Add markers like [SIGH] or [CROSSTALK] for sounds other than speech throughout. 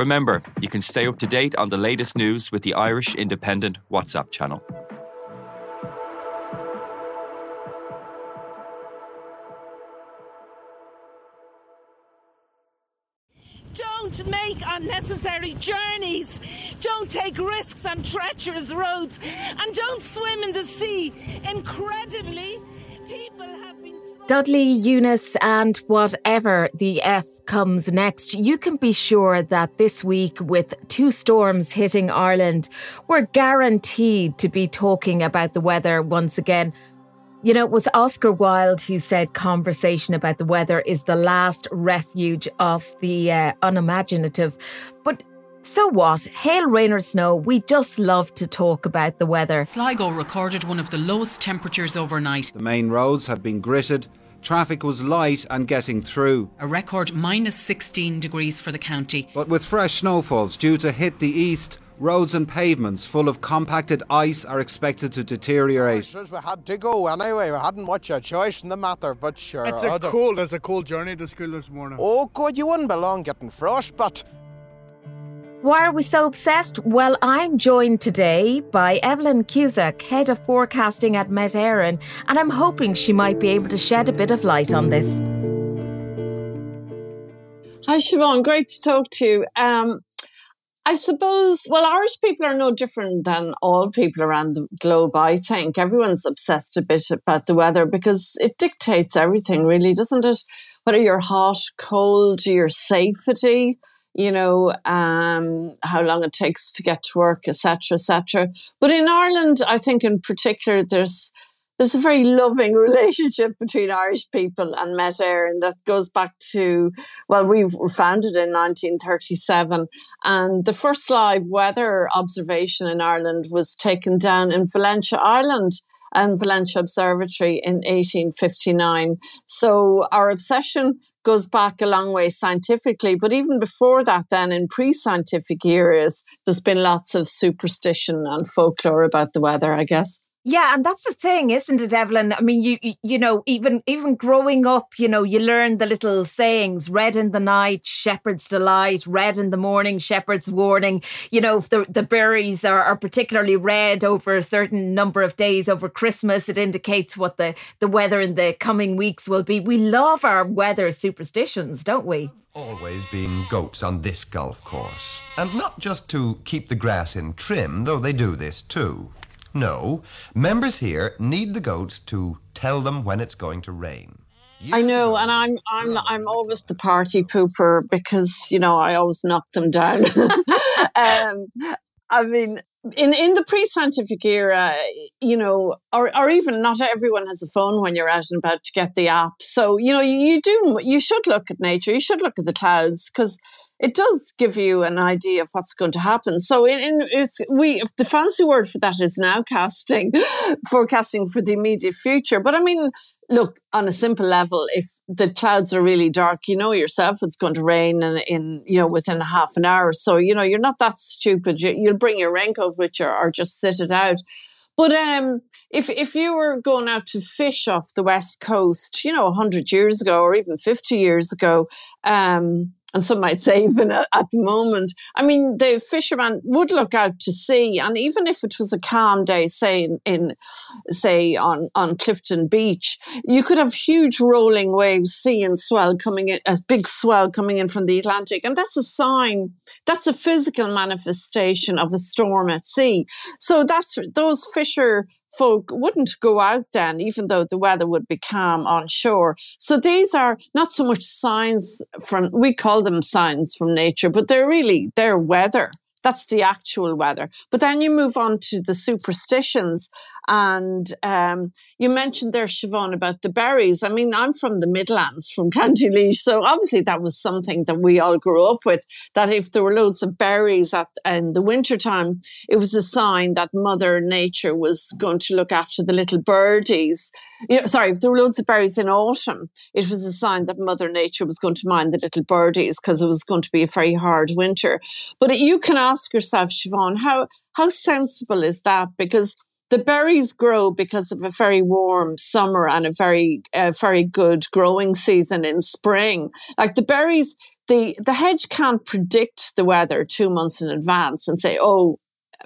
Remember, you can stay up to date on the latest news with the Irish Independent WhatsApp channel. Don't make unnecessary journeys. Don't take risks on treacherous roads. And don't swim in the sea. Incredibly. Dudley, Eunice, and whatever the F comes next, you can be sure that this week, with two storms hitting Ireland, we're guaranteed to be talking about the weather once again. You know, it was Oscar Wilde who said conversation about the weather is the last refuge of the uh, unimaginative. But so what? Hail, rain, or snow, we just love to talk about the weather. Sligo recorded one of the lowest temperatures overnight. The main roads have been gritted. Traffic was light and getting through. A record minus 16 degrees for the county. But with fresh snowfalls due to hit the east, roads and pavements full of compacted ice are expected to deteriorate. We had to go anyway. We hadn't much a choice in the matter, but sure. It's a cool, it's a cool journey to school this morning. Oh, good, you wouldn't belong getting frost, but. Why are we so obsessed? Well, I'm joined today by Evelyn Cusack, head of forecasting at Met Éireann, and I'm hoping she might be able to shed a bit of light on this. Hi, Siobhan. Great to talk to you. Um, I suppose, well, Irish people are no different than all people around the globe, I think. Everyone's obsessed a bit about the weather because it dictates everything, really, doesn't it? Whether you're hot, cold, your safety, you know, um, how long it takes to get to work, etc., etc. But in Ireland, I think in particular, there's there's a very loving [LAUGHS] relationship between Irish people and Met Éireann, and that goes back to, well, we were founded in 1937 and the first live weather observation in Ireland was taken down in Valentia Island and Valentia Observatory in 1859. So our obsession goes back a long way scientifically, but even before that, then in pre-scientific eras, there's been lots of superstition and folklore about the weather, I guess. Yeah, and that's the thing, isn't it, Evelyn? I mean, you you know, even even growing up, you know, you learn the little sayings: "Red in the night, shepherd's delight; red in the morning, shepherd's warning." You know, if the the berries are, are particularly red over a certain number of days over Christmas, it indicates what the the weather in the coming weeks will be. We love our weather superstitions, don't we? Always been goats on this golf course, and not just to keep the grass in trim, though they do this too. No, members here need the goats to tell them when it's going to rain. I know, and I'm I'm I'm always the party pooper because you know I always knock them down. [LAUGHS] um, I mean, in in the pre-scientific era, you know, or or even not everyone has a phone when you're out and about to get the app. So you know, you, you do you should look at nature. You should look at the clouds because it does give you an idea of what's going to happen. So in, in we the fancy word for that is nowcasting, [LAUGHS] forecasting for the immediate future. But I mean, look on a simple level, if the clouds are really dark, you know yourself it's going to rain in, in you know within half an hour. So you know you're not that stupid. You, will bring your raincoat with you or just sit it out. But um, if if you were going out to fish off the west coast, you know, hundred years ago or even fifty years ago, um, and some might say even at the moment. I mean, the fisherman would look out to sea, and even if it was a calm day, say in, in say on on Clifton Beach, you could have huge rolling waves, sea and swell coming in, a big swell coming in from the Atlantic, and that's a sign. That's a physical manifestation of a storm at sea. So that's those fisher folk wouldn't go out then, even though the weather would be calm on shore. So these are not so much signs from, we call them signs from nature, but they're really, they're weather. That's the actual weather. But then you move on to the superstitions. And um, you mentioned there, Siobhan, about the berries. I mean, I'm from the Midlands, from [LAUGHS] Laois. So obviously that was something that we all grew up with, that if there were loads of berries at, in the wintertime, it was a sign that Mother Nature was going to look after the little birdies you know, sorry, if there were loads of berries in autumn, it was a sign that Mother Nature was going to mind the little birdies because it was going to be a very hard winter. But you can ask yourself, Siobhan, how how sensible is that? Because the berries grow because of a very warm summer and a very uh, very good growing season in spring. Like the berries, the the hedge can't predict the weather two months in advance and say, oh,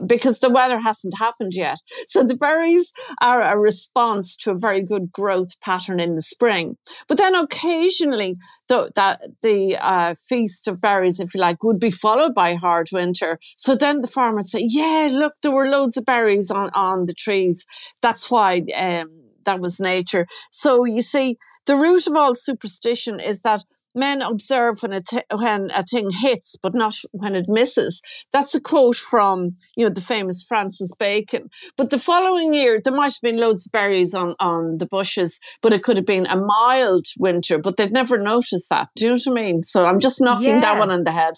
because the weather hasn't happened yet. So the berries are a response to a very good growth pattern in the spring. But then occasionally the, that the uh, feast of berries, if you like, would be followed by hard winter. So then the farmer would say, yeah, look, there were loads of berries on, on the trees. That's why um, that was nature. So you see, the root of all superstition is that men observe when, it, when a thing hits, but not when it misses. That's a quote from, you know, the famous Francis Bacon. But the following year, there might have been loads of berries on, on the bushes, but it could have been a mild winter, but they'd never noticed that. Do you know what I mean? So I'm just knocking yeah. that one on the head.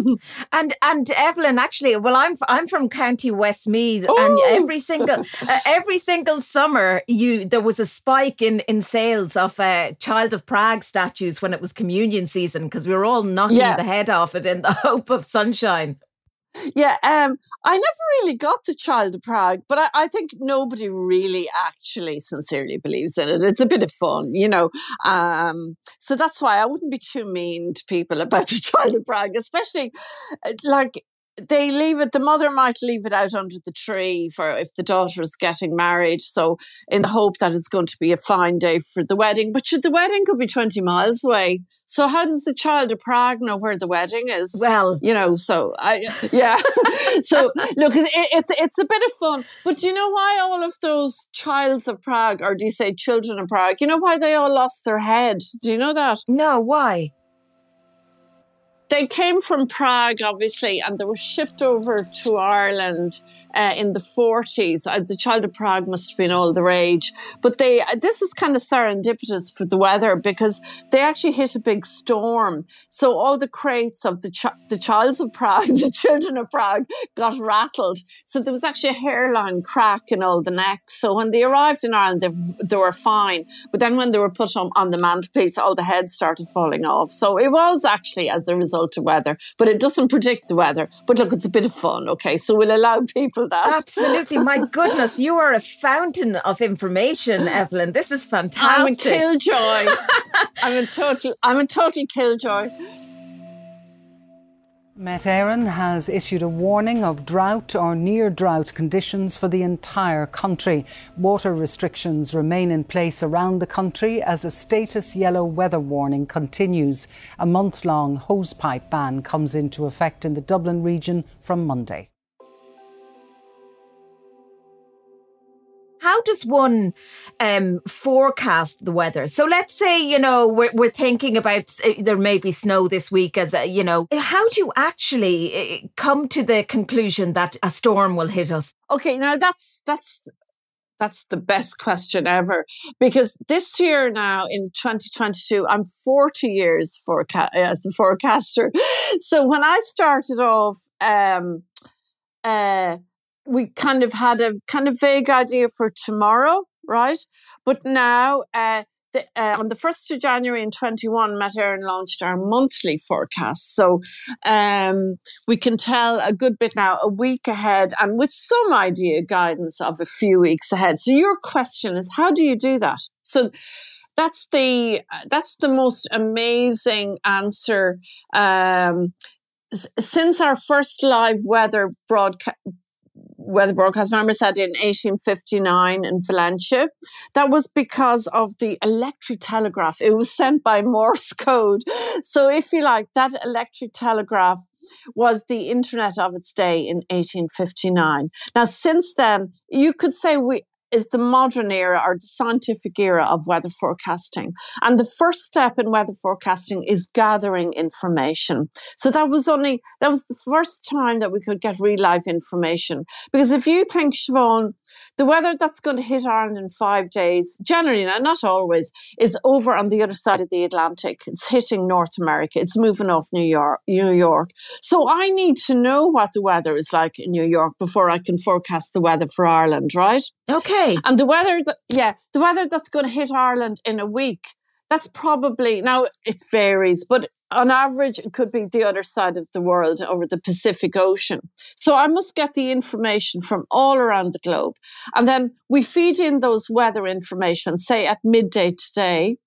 [LAUGHS] and, and Evelyn, actually, well, I'm, I'm from County Westmeath Ooh. and every single, uh, every single summer you, there was a spike in, in sales of uh, Child of Prague statues when it was community communion season because we were all knocking yeah. the head off it in the [LAUGHS] hope of sunshine. Yeah, um, I never really got the Child of Prague, but I, I, think nobody really actually sincerely believes in it. It's a bit of fun, you know. Um, so that's why I wouldn't be too mean to people about the [LAUGHS] Child of Prague, especially uh, like they leave it the mother might leave it out under the tree for if the daughter is getting married. So in the hope that it's going to be a fine day for the wedding but should the wedding could be 20 miles away. So how does the child of prague know where the wedding is? Well you know so i [LAUGHS] yeah. [LAUGHS] so look it, it's it's a bit of fun but do you know why all of those childs of prague or do you say children of prague you know why they all lost their head? Do you know that? No why they came from Prague, obviously, and they were shipped over to Ireland uh, in the 40s. Uh, the Child of Prague must have been all the rage. But they, uh, this is kind of serendipitous for the weather because they actually hit a big storm. So all the crates of the, ch- the Childs of Prague, [LAUGHS] the children of Prague, got rattled. So there was actually a hairline crack in all the necks. So when they arrived in Ireland, they, they were fine. But then when they were put on, on the mantelpiece, all the heads started falling off. So it was actually as a result of weather, but it doesn't predict the weather. But look, it's a bit of fun. Okay. So we'll allow [LAUGHS] people that. Absolutely. My [LAUGHS] goodness, you are a fountain of information, Evelyn. This is fantastic. I'm a killjoy. [LAUGHS] I'm a total I'm a total killjoy. Met Éireann has issued a warning of drought or near drought conditions for the entire country. Water restrictions remain in place around the country as a status yellow weather warning continues. A month long hosepipe ban comes into effect in the Dublin region from Monday. How does one um, forecast the weather? So let's say, you know, we're, we're thinking about uh, there may be snow this week as a, you know, how do you actually uh, come to the conclusion that a storm will hit us? Okay, now that's, that's, that's the best question ever because this year now in 2022 i'm 40 years foreca- as a forecaster [LAUGHS] so when i started off um, uh, we kind of had a kind of vague idea for tomorrow, right? But now, uh, the, uh, on the 1st of January in 21, Met Éireann launched our monthly forecast. So um, we can tell a good bit now, a week ahead, and with some idea guidance of a few weeks ahead. So your question is, how do you do that? So that's the that's the most amazing answer. Um, since our first live weather broadcast weather broadcast remember said in 1859 in Valentia. That was because of the electric telegraph. It was sent by [LAUGHS] Morse code. So if you like, that electric telegraph was the internet of its day in 1859. Now, since then, you could say we, is the modern era or the scientific era of weather forecasting. And the first step in weather forecasting is gathering information. So that was only, that was the first time that we could get real life information. Because if you think, Siobhan, the weather that's going to hit Ireland in five days, generally, now not always, is over on the other side of the Atlantic. It's hitting North America. It's moving off New York, New York. So I need to know what the weather is like in New York before I can forecast the weather for Ireland, right? Okay. And the weather, that, yeah, the weather that's going to hit Ireland in a week that's probably now it varies, but on average, it could be the other side of the world over the Pacific Ocean. So I must get the information from all around the globe. And then we feed in those weather information, say at midday today.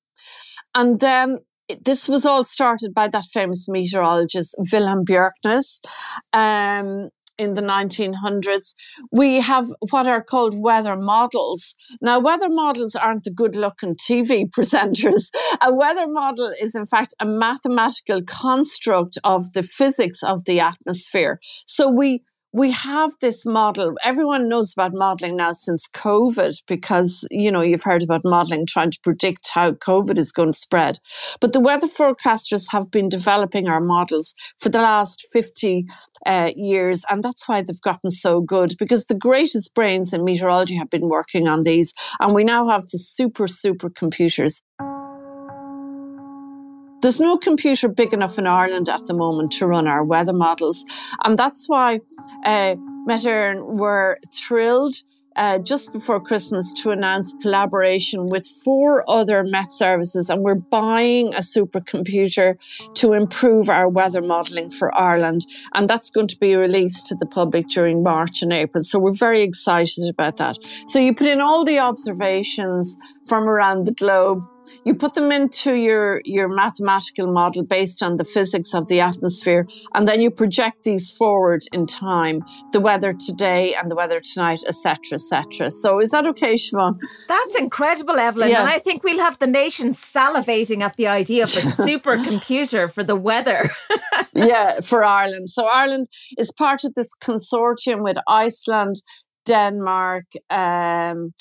And then this was all started by that famous meteorologist Wilhelm Bjerknes. Um, in the 1900s, we have what are called weather models. Now, weather models aren't the good looking TV [LAUGHS] presenters. A weather model is, in fact, a mathematical construct of the physics of the atmosphere. So we we have this model. Everyone knows about modeling now since COVID because, you know, you've heard about modeling trying to predict how COVID is going to spread. But the weather forecasters have been developing our models for the last 50 uh, years. And that's why they've gotten so good because the greatest brains in meteorology have been working on these. And we now have the super, super computers. There's no computer big enough in Ireland at the moment to run our weather models. And that's why uh, Met Éireann were thrilled uh, just before Christmas to announce collaboration with four other Met services, and we're buying a supercomputer to improve our weather modelling for Ireland, and that's going to be released to the public during March and April. So we're very excited about that. So you put in all the observations from around the globe you put them into your, your mathematical model based on the physics of the atmosphere, and then you project these forward in time, the weather today and the weather tonight, etc., etc. So is that okay, Siobhan? That's incredible, Evelyn. Yeah. And I think we'll have the nation salivating at the idea of a [LAUGHS] supercomputer for the weather. [LAUGHS] yeah, for Ireland. So Ireland is part of this consortium with Iceland, Denmark, um,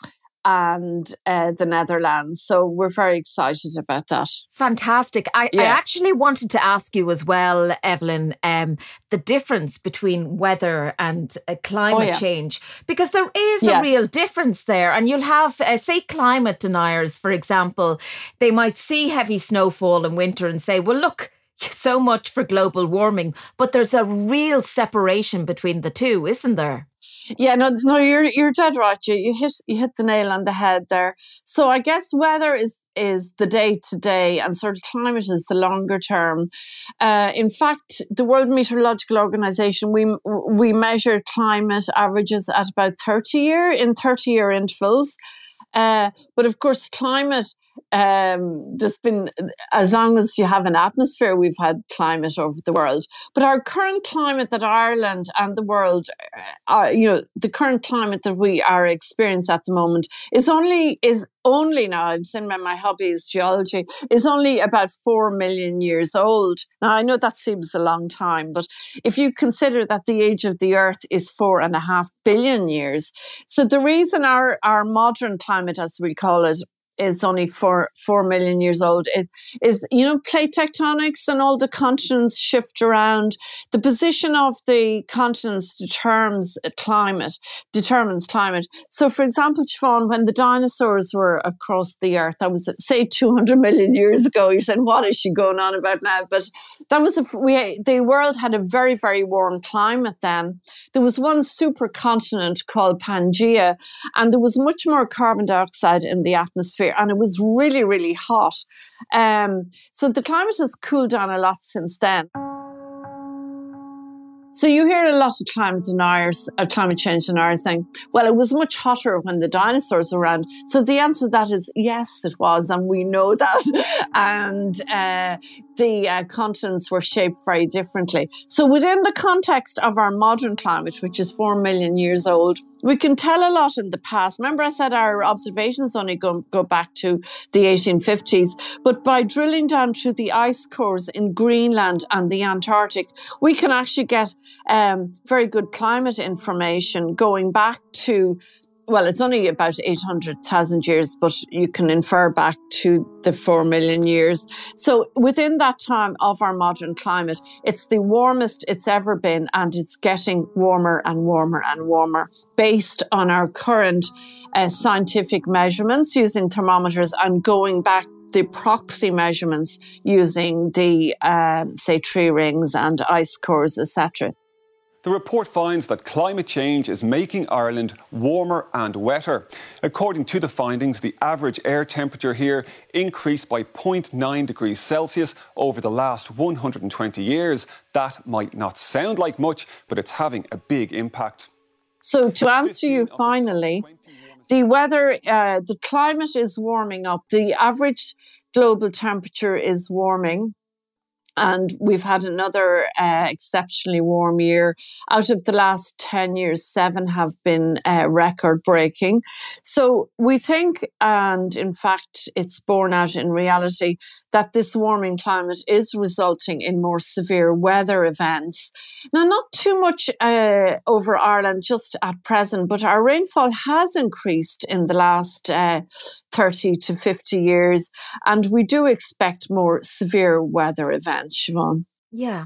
and uh, the Netherlands. So we're very excited about that. Fantastic. I, yeah. I actually wanted to ask you as well, Evelyn, um, the difference between weather and uh, climate oh, yeah. change, because there is yeah. a real difference there. And you'll have, uh, say, climate deniers, for example, they might see heavy snowfall in winter and say, well, look, [LAUGHS] so much for global warming, but there's a real separation between the two, isn't there? Yeah, no, no, you're you're dead right. You you hit you hit the nail on the head there. So I guess weather is is the day to day, and sort of climate is the longer term. Uh, in fact, the World Meteorological Organization we we measure climate averages at about thirty year in thirty year intervals. Uh, but of course, climate um, there's been as long as you have an atmosphere, we've had climate over the world. But our current climate that Ireland and the world, uh, you know, the current climate that we are experiencing at the moment is only is only now. I'm saying my, my hobby is geology. Is only about four million years old. Now I know that seems a long time, but if you consider that the age of the Earth is four and a half billion years, so the reason our our modern climate, as we call it, is only four four million years old. It is you know plate tectonics and all the continents shift around. The position of the continents determines climate. Determines climate. So, for example, Siobhan, when the dinosaurs were across the earth, that was say two hundred million years ago. You're saying what is she going on about now? But that was a, we the world had a very very warm climate then. There was one supercontinent called Pangaea, and there was much more carbon dioxide in the atmosphere and it was really, really hot. Um, so the climate has cooled down a lot since then. So you hear a lot of climate deniers, uh, climate change deniers saying, well, it was much hotter when the dinosaurs were around. So the answer to that is yes, it was. And we know that. [LAUGHS] and uh, the uh, continents were shaped very differently. So within the context of our modern climate, which is four million years old, we can tell a lot in the past. Remember, I said our observations only go, go back to the 1850s, but by drilling down through the ice cores in Greenland and the Antarctic, we can actually get um, very good climate information going back to well, it's only about 800,000 years, but you can infer back to the 4 million years. So within that time of our modern climate, it's the warmest it's ever been, and it's getting warmer and warmer and warmer based on our current uh, scientific measurements using thermometers and going back the proxy measurements using the, um, say, tree rings and ice cores, etc. The report finds that climate change is making Ireland warmer and wetter. According to the findings, the average air temperature here increased by 0.9 degrees Celsius over the last 120 years. That might not sound like much, but it's having a big impact. So, to answer you finally, the weather, uh, the climate is warming up. The average global temperature is warming and we've had another uh, exceptionally warm year. Out of the last 10 years, seven have been uh, record breaking. So we think, and in fact, it's borne out in reality, that this warming climate is resulting in more severe weather events. Now, not too much uh, over Ireland just at present, but our rainfall has increased in the last uh, 30 to 50 years, and we do expect more severe weather events, Siobhan. Yeah.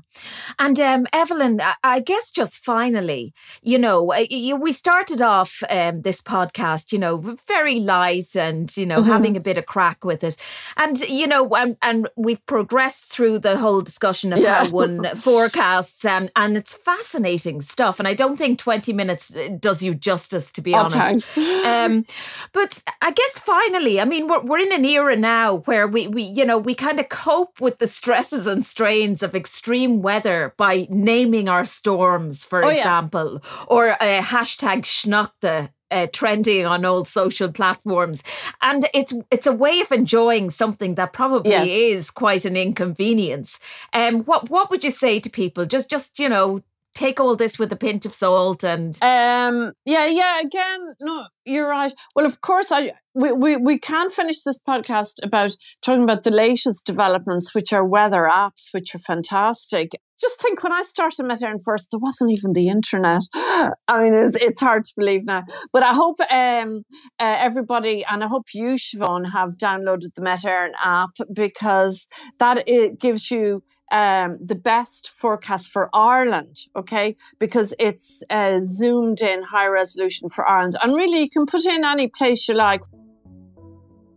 And um, Evelyn, I guess just finally, you know, you, we started off um, this podcast, you know, very light and, you know, mm-hmm. having a bit of crack with it. And, you know, and, and we've progressed through the whole discussion of yeah. how one [LAUGHS] forecasts and, and it's fascinating stuff. And I don't think 20 minutes uh, does you justice, to be oh, honest. Um, [LAUGHS] but I guess finally, I mean, we're, we're in an era now where we, we you know, we kind of cope with the stresses and strains of extreme weather by naming our storms, for oh, example, yeah. or a hashtag sneachta uh, trending on old social platforms, and it's it's a way of enjoying something that probably yes. is quite an inconvenience. Um, what what would you say to people? Just just you know take all this with a pinch of salt and um yeah yeah again no you're right well of course i we, we we can't finish this podcast about talking about the latest developments which are weather apps which are fantastic just think when I started Met first, there wasn't even the internet. [GASPS] I mean, it's, it's hard to believe now. But I hope um, uh, everybody, and I hope you, Siobhan, have downloaded the Met app because that it gives you um, the best forecast for Ireland, okay, because it's uh, zoomed in high resolution for Ireland. And really, you can put in any place you like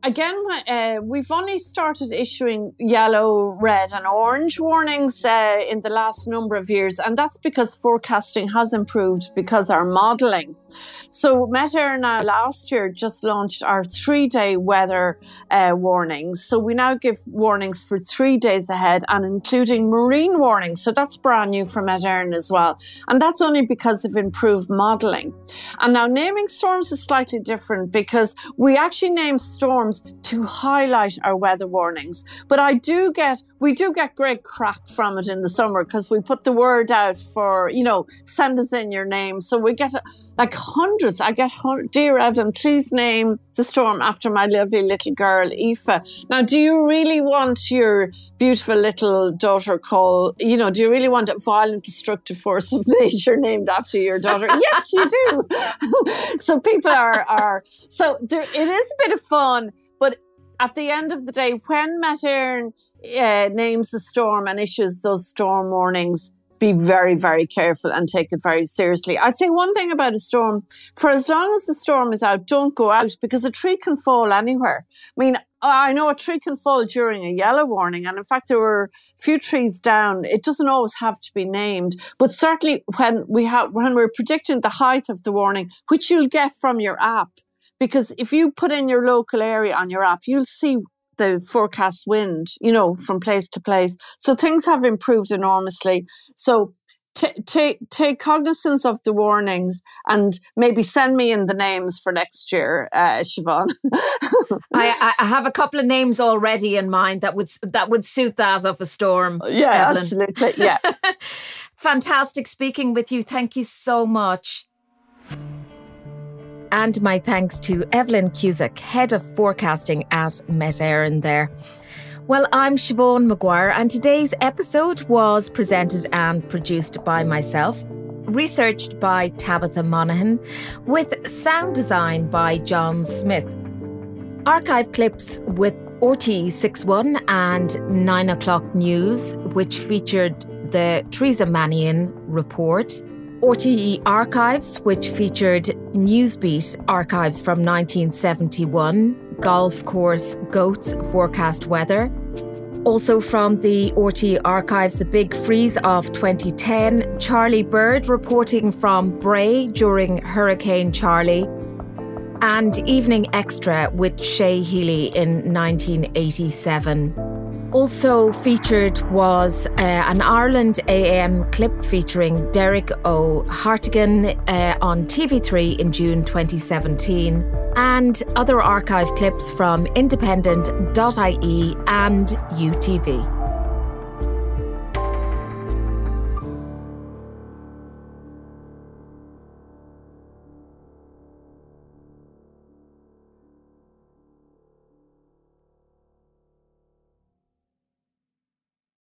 again, uh, we've only started issuing yellow, red, and orange warnings uh, in the last number of years, and that's because forecasting has improved because our modelling. So, Met Éireann last year just launched our three day weather uh, warnings. So, we now give warnings for three days ahead and including marine warnings. So, that's brand new for Met Éireann as well. And that's only because of improved modelling. And now, naming storms is slightly different because we actually name storms to highlight our weather warnings. But I do get, we do get great crack from it in the summer because we put the word out for, you know, send us in your name. So we get like hundreds. I get, dear Evan, please name the storm after my lovely little girl, Aoife. Now, do you really want your beautiful little daughter called, you know, do you really want a violent, destructive force of [LAUGHS] nature named after your daughter? [LAUGHS] yes, you do. [LAUGHS] so people are, are, so there, it is a bit of fun at the end of the day, when Met uh, names the storm and issues those storm warnings, be very, very careful and take it very seriously. I'd say one thing about a storm for as long as the storm is out, don't go out because a tree can fall anywhere. I mean, I know a tree can fall during a yellow warning, and in fact, there were a few trees down. It doesn't always have to be named, but certainly when we have when we're predicting the height of the warning, which you'll get from your app, because if you put in your local area on your app, you'll see the forecast wind, you know, from place to place. So things have improved enormously. So t- take take cognizance of the warnings and maybe send me in the names for next year, uh, Siobhan. [LAUGHS] I, I have a couple of names already in mind that would that would suit that of a storm. Yeah, Evelyn. absolutely. Yeah. [LAUGHS] Fantastic speaking with you. Thank you so much. And my thanks to Evelyn Cusack, Head of Forecasting at Met Éireann there. Well, I'm Siobhan Maguire, and today's episode was presented and produced by myself. researched by Tabitha Monaghan, with sound design by John Smith. Archive clips with RTE61 and 9 o'clock news, which featured the Teresa Mannion report. RTE Archives, which featured Newsbeat archives from 1971, golf course goats forecast weather. Also from the RTE archives, the big freeze of 2010, Charlie Bird reporting from Bray during Hurricane Charlie, and Evening Extra with Shay Healy in 1987. Also featured was uh, an Ireland AM clip featuring Derek O'Hartigan uh, on TV3 in June 2017, and other archive clips from independent.ie and UTV.